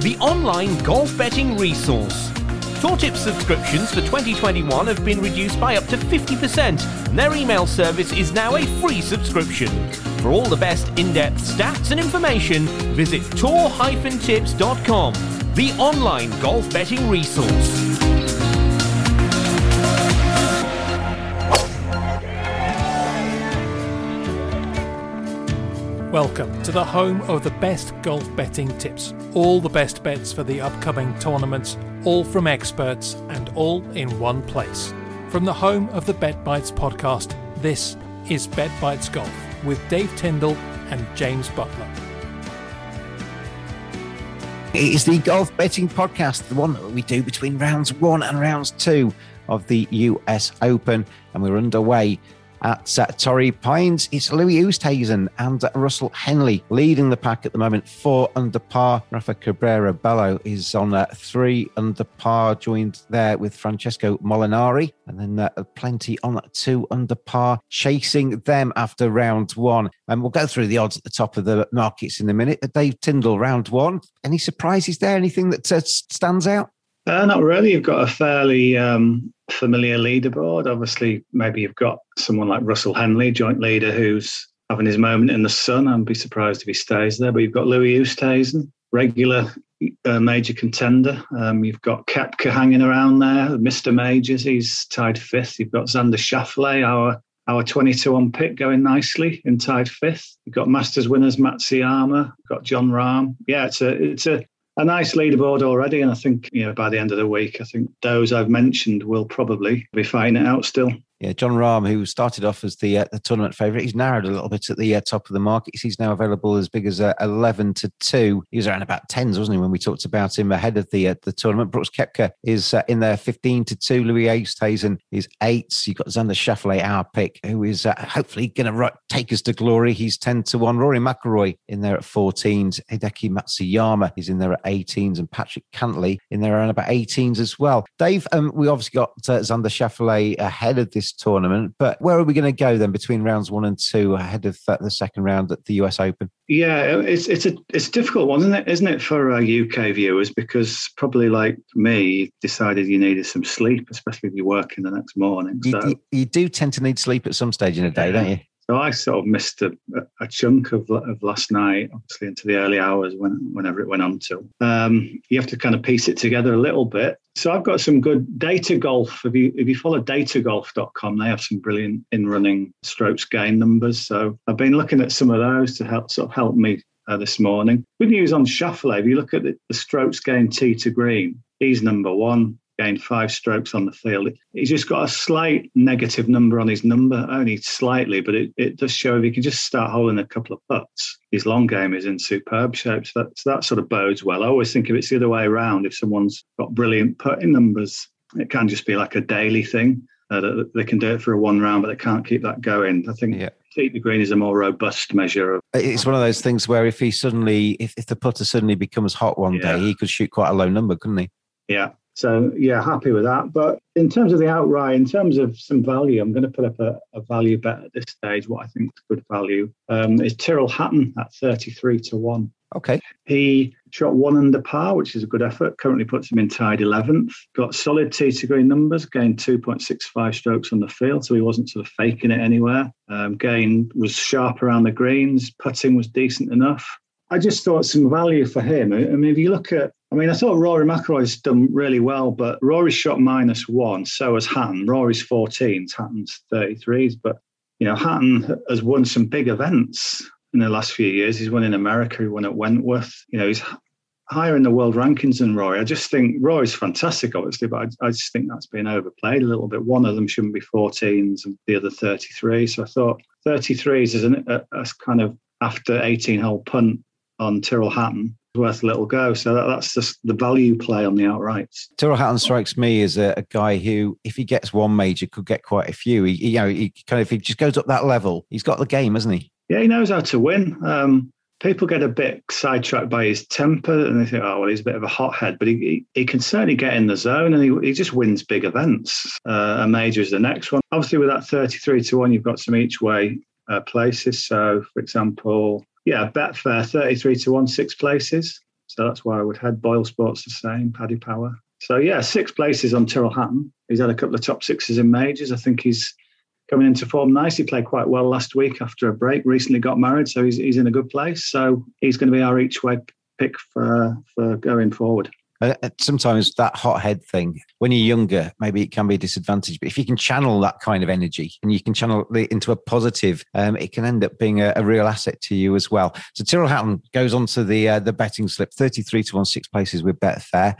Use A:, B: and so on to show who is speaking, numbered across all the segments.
A: the online golf betting resource. Tour TourTips subscriptions for 2021 have been reduced by up to 50%, and their email service is now a free subscription. For all the best in-depth stats and information, visit tour-tips.com, the online golf betting resource.
B: Welcome to the home of the best golf betting tips. All the best bets for the upcoming tournaments, all from experts, and all in one place. From the home of the Bet Bites podcast, this is Bet Bites Golf with Dave Tindall and James Buttler.
C: It is the golf betting podcast, the one that we do between rounds one and rounds two of the US Open, and we're underway at uh, Torrey Pines. It's Louis Oosthuizen and uh, Russell Henley leading the pack at the moment, four under par. Rafa Cabrera Bello is on uh, three under par, joined there with Francesco Molinari, and then uh, plenty on two under par, chasing them after round one. And we'll go through the odds at the top of the markets in a minute. Dave Tindall, round one. Any surprises there? Anything that uh, stands out?
D: Uh, not really. You've got a fairly um, familiar leaderboard. Obviously, maybe you've got someone like Russell Henley, joint leader, who's having his moment in the sun. I'd be surprised if he stays there. But you've got Louis Oosthuizen, regular uh, major contender. Um, you've got Koepka hanging around there, Mr. Majors. He's tied fifth. You've got Xander Schauffele, our our 22 on pick going nicely in tied fifth. You've got Masters winners Matsuyama, got Jon Rahm. Yeah, it's a it's a a nice leaderboard already. And I think, you know, by the end of the week, I think those I've mentioned will probably be fighting it out still.
C: Yeah, Jon Rahm, who started off as the uh, the tournament favourite, he's narrowed a little bit at the uh, top of the market. He's now available as big as uh, eleven to two. He was around about tens, wasn't he, when we talked about him ahead of the uh, the tournament? Brooks Koepka is uh, in there fifteen to two. Louis Oosthuizen is eight. You've got Xander Schauffele, our pick, who is uh, hopefully going to take us to glory. He's ten to one. Rory McIlroy in there at fourteens. Hideki Matsuyama is in there at eighteens, and Patrick Cantlay in there around about eighteens as well. Dave, um, we obviously got Xander Schauffele ahead of this tournament. But where are we going to go then between rounds one and two ahead of the second round at the US Open?
D: Yeah, it's it's a it's a difficult one, isn't it? Isn't it for uh, UK viewers because probably like me, decided you needed some sleep, especially if you're working the next morning.
C: So. You, you, do tend to need sleep at some stage in a day, yeah. don't you?
D: So I sort of missed a, a chunk of, of last night, obviously into the early hours when whenever it went on to. Um, you have to kind of piece it together a little bit. So I've got some good data golf. If you if you follow datagolf.com, they have some brilliant in running strokes gain numbers. So I've been looking at some of those to help sort of help me uh, this morning. Good news on Schauffele. If you look at the, the strokes gain tee to green, he's number one gained five strokes on the field. He's just got a slight negative number on his number, only slightly, but it, it does show if he can just start holding a couple of putts, his long game is in superb shape. So that, so that sort of bodes well. I always think if it's the other way around, if someone's got brilliant putting numbers, it can just be like a daily thing. Uh, they can do it for a one round, but they can't keep that going. I think
C: Yeah.
D: Green is a more robust measure of
C: It's one of those things where if he suddenly, if, if the putter suddenly becomes hot one
D: Yeah.
C: day, he could shoot quite a low number, couldn't he?
D: Yeah. So yeah, happy with that. But in terms of the outright, in terms of some value, I'm going to put up a, a value bet at this stage. What I think is good value um, is Tyrrell Hatton at 33 to one.
C: Okay.
D: He shot one under par, which is a good effort. Currently puts him in tied 11th. Got solid tee to green numbers, gained 2.65 strokes on the field, so he wasn't sort of faking it anywhere. Um, gain was sharp around the greens. Putting was decent enough. I just thought some value for him. I mean, if you look at, I mean, I thought Rory McIlroy's done really well, but Rory's shot minus one, so has Hatton. Rory's 14s, Hatton's 33s, but you know, Hatton has won some big events in the last few years. He's won in America, he won at Wentworth. You know, he's higher in the world rankings than Rory. I just think Rory's fantastic, obviously, but I, I just think that's been overplayed a little bit. One of them shouldn't be 14s and the other 33. So I thought 33s is an, a, a kind of after 18 hole punt on Tyrrell Hatton worth a little go. So that, that's just the value play on the outrights.
C: Tyrrell Hatton strikes me as a, a guy who, if he gets one major, could get quite a few. He, you know, he kind of if he just goes up that level, he's got the game, hasn't he?
D: Yeah, he knows how to win. Um, people get a bit sidetracked by his temper and they think, oh, well, he's a bit of a hothead, but he, he, he can certainly get in the zone and he, he just wins big events. Uh, a major is the next one. Obviously, with that 33 to 1, you've got some each way uh, places. So, for example, yeah, Betfair 33 to 1, six places. So that's why I would head Boyle Sports the same, Paddy Power. So, yeah, six places on Tyrrell Hatton. He's had a couple of top sixes in majors. I think he's coming into form nice. He played quite well last week after a break. Recently got married, so he's he's in a good place. So he's going to be our each way pick for for going forward.
C: Uh, sometimes that hothead thing, when you're younger, maybe it can be a disadvantage. But if you can channel that kind of energy and you can channel it into a positive, um, it can end up being a, a, real asset to you as well. So Tyrrell Hatton goes on to the uh, the betting slip, 33 to 1, six places with Betfair.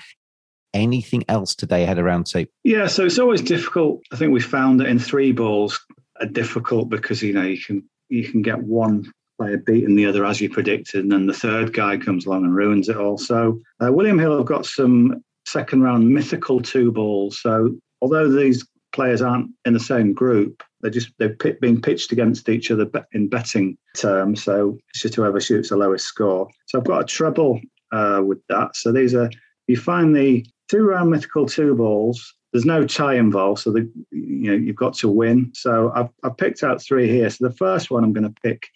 C: Anything else today ahead of round two?
D: Yeah, so it's always difficult. I think we found that in three balls are difficult because you know you can you can get one player beating the other as you predicted, and then the third guy comes along and ruins it all. So uh, William Hill have got some second round mythical two balls. So although these players aren't in the same group, they're just they've been pitched against each other in betting terms. So it's just whoever shoots the lowest score. So I've got a treble uh, with that. So these are you find the two round mythical two balls. There's no tie involved, so the, you know you've got to win. So I've, I've picked out three here. So the first one I'm going to pick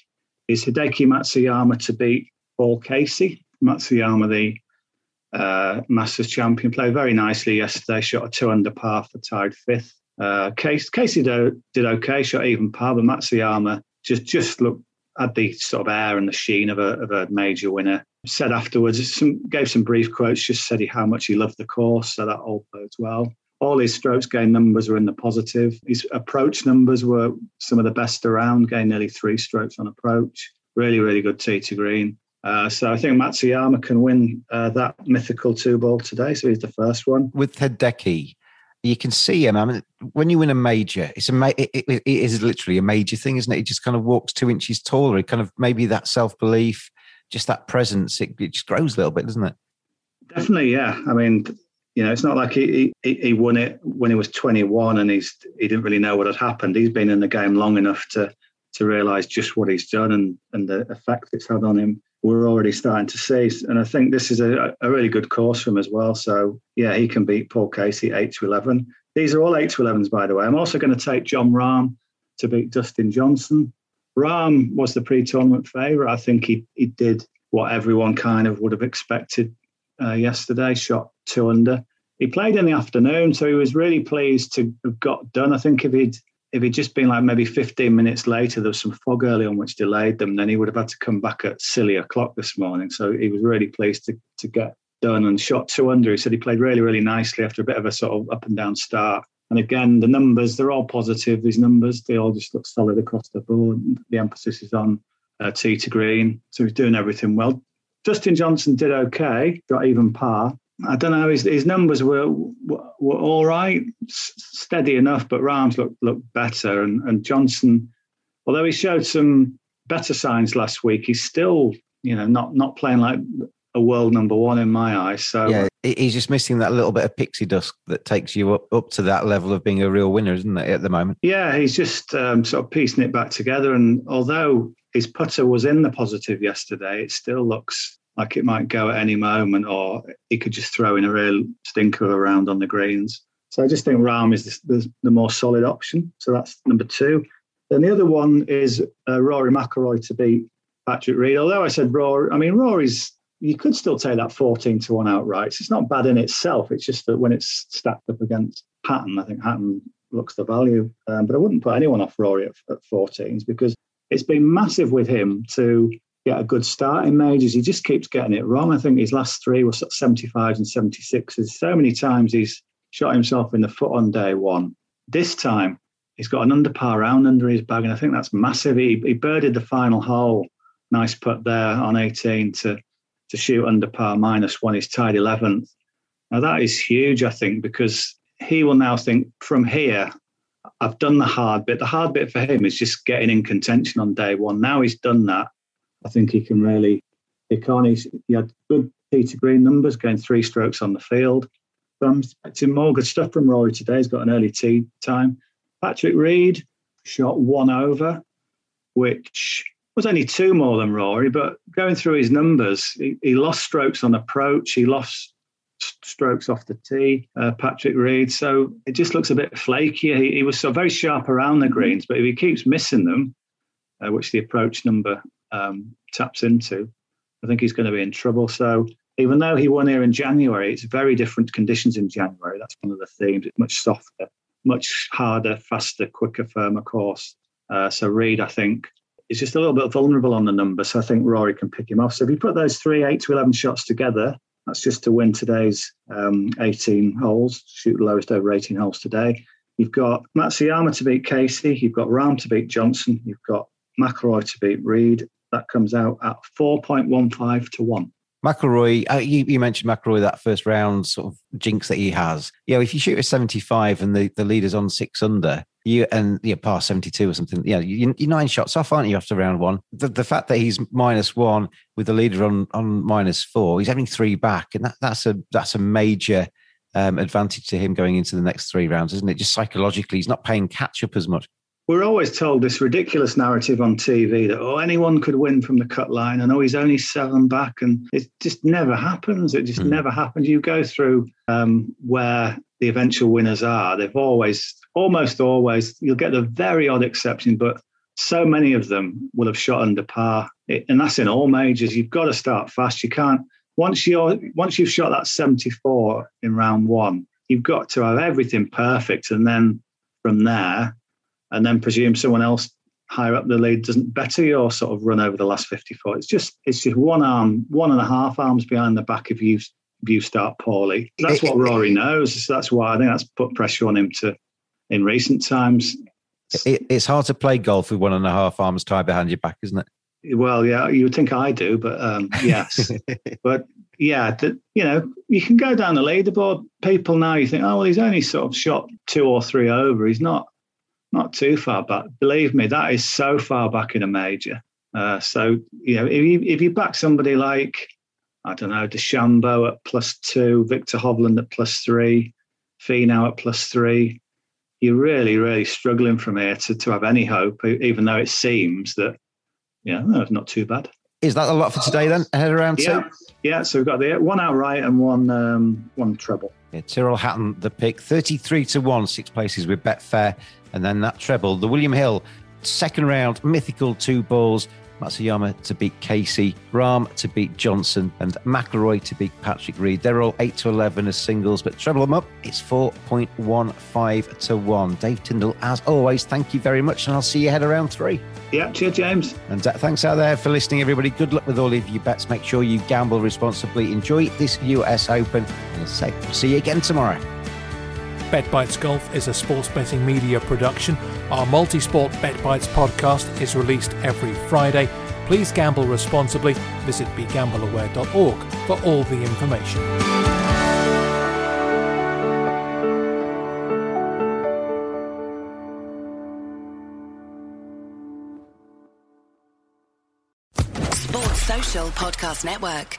D: is Hideki Matsuyama to beat Paul Casey. Matsuyama, the uh, Masters champion, played very nicely yesterday. Shot a two under par for tied fifth. Uh, Casey, Casey did, did okay, shot even par, but Matsuyama just just looked had the sort of air and the sheen of a of a major winner. Said afterwards, some, gave some brief quotes, just said he, how much he loved the course, so that all bodes well. All his strokes gain numbers were in the positive. His approach numbers were some of the best around, gained nearly three strokes on approach. Really, really good tee to green. Uh, so I think Matsuyama can win uh, that mythical two ball today. So he's the first one.
C: With Hideki, you can see him. I mean, when you win a major, it's a ma- it, it, it is literally a major thing, isn't it? He just kind of walks two inches taller. He kind of maybe that self belief, just that presence, it, it, just grows a little bit, doesn't it?
D: Definitely, yeah. I mean, you know, it's not like he, he, he won it when he was 21 and he's he didn't really know what had happened. He's been in the game long enough to to realise just what he's done and and the effect it's had on him. We're already starting to see, and I think this is a, a really good course for him as well. So yeah, he can beat Paul Casey eight to eleven. These are all eight to elevens, by the way. I'm also going to take Jon Rahm to beat Dustin Johnson. Rahm was the pre-tournament favourite. I think he he did what everyone kind of would have expected uh, yesterday. Shot two under. He played in the afternoon, so he was really pleased to have got done. I think if he'd if he'd just been like maybe 15 minutes later, there was some fog early on which delayed them, then he would have had to come back at silly o'clock this morning. So he was really pleased to to get done and shot two under. He said he played really, really nicely after a bit of a sort of up and down start. And again, the numbers, they're all positive. These numbers, they all just look solid across the board. The emphasis is on uh, tee to green. So he's doing everything well. Dustin Johnson did okay, got even par. I don't know. His, his numbers were, were, were all right, steady enough, but Rahm's looked looked better. And, and Johnson, although he showed some better signs last week, he's still you know not not playing like a world number one in my eyes. So
C: yeah, he's just missing that little bit of pixie dust that takes you up, up to that level of being a real winner, isn't it, at the moment?
D: Yeah, he's just um, sort of piecing it back together. And although his putter was in the positive yesterday, it still looks like it might go at any moment, or he could just throw in a real stinker around on the greens. So I just think Rahm is the, the, more solid option. So that's number two. Then the other one is uh, Rory McIlroy to beat Patrick Reed. Although I said Rory, I mean Rory's you could still take that 14 to 1 outright. It's not bad in itself. It's just that when it's stacked up against Hatton, I think Hatton looks the value. Um, but I wouldn't put anyone off Rory at, at 14s because it's been massive with him to get a good start in majors. He just keeps getting it wrong. I think his last three were 75s and 76s. So many times he's shot himself in the foot on day one. This time he's got an under par round under his bag, and I think that's massive. He, he birded the final hole. Nice putt there on 18 to to shoot under par minus one. He's tied 11th. Now, that is huge, I think, because he will now think from here, I've done the hard bit. The hard bit for him is just getting in contention on day one. Now he's done that. I think he can really on. He's, he had good tee to green numbers, going three strokes on the field. So I'm expecting more good stuff from Rory today. He's got an early tee time. Patrick Reed shot one over, which was only two more than Rory, but going through his numbers, he, he lost strokes on approach, he lost strokes off the tee, uh, Patrick Reed. So it just looks a bit flaky. He, he, was so very sharp around the greens, but if he keeps missing them, uh, which the approach number um, taps into, I think he's going to be in trouble. So even though he won here in January, it's very different conditions in January. That's one of the themes. It's much softer, much harder, faster, quicker, firmer course. Uh, so Reed, I think, is just a little bit vulnerable on the number. So I think Rory can pick him off. So if you put those three, eight to 11 shots together, that's just to win today's um, 18 holes, shoot lowest over 18 holes today. You've got Matsuyama to beat Casey. You've got Rahm to beat Johnson. You've got McIlroy to beat Reed. That comes out at 4.15 to 1.
C: McIlroy, uh, you, you, mentioned McIlroy that first round sort of jinx that he has. Yeah, if you shoot a 75 and the, the leader's on six under, you and yeah, par 72 or something, yeah, you, you're nine shots off, aren't you, after round one? The, the fact that he's minus one with the leader on, on minus four, he's having three back, and that, that's a that's a major um, advantage to him going into the next three rounds, isn't it? Just psychologically, he's not paying catch up as much
D: we're always told this ridiculous narrative on TV that oh anyone could win from the cut line and oh he's only seven back and it just never happens. It just mm. never happens. You go through um, where the eventual winners are. They've always, almost always, you'll get the very odd exception, but so many of them will have shot under par, it, and that's in all majors. You've got to start fast. You can't once you're once you've shot that 74 in round one. You've got to have everything perfect, and then from there and then presume someone else higher up the lead doesn't better your sort of run over the last 54. It's just it's just one arm, one and a half arms behind the back if you if you start poorly. That's what Rory knows. That's why I think that's put pressure on him to in recent times.
C: It, it's hard to play golf with one and a half arms tied behind your back, isn't it?
D: Well, yeah, you would think I do, but um, yes, but yeah, the, you know, you can go down the leaderboard. People now, you think, oh well, he's only sort of shot two or three over. He's not not too far back. Believe me, that is so far back in a major. Uh, so you know, if you if you back somebody like I don't know DeChambeau at plus two, Viktor Hovland at plus three, Finau at plus three, you're really really struggling from here to to have any hope. Even though it seems that yeah, no, it's not too bad.
C: Is that a lot for today then? Ahead around
D: yeah.
C: two.
D: Yeah, so we've got the one outright and one um, one treble.
C: Yeah, Tyrrell Hatton, the pick, 33 to 1, six places with Betfair. And then that treble, the William Hill, second round, mythical two balls. Matsuyama to beat Casey, Rahm to beat Johnson, and McIlroy to beat Patrick Reed. They're all 8 to 11 as singles, but treble them up, it's 4.15 to 1. Dave Tindall, as always, thank you very much, and I'll see you ahead around three.
D: Yeah, cheers, James.
C: And uh, thanks out there for listening, everybody. Good luck with all of your bets. Make sure you gamble responsibly. Enjoy this US Open, and as I say, see you again tomorrow.
B: Bet Bites Golf is a sports betting media production. Our multi sport Bet Bites podcast is released every Friday. Please gamble responsibly. Visit begambleaware.org for all the information.
E: Sports Social Podcast Network.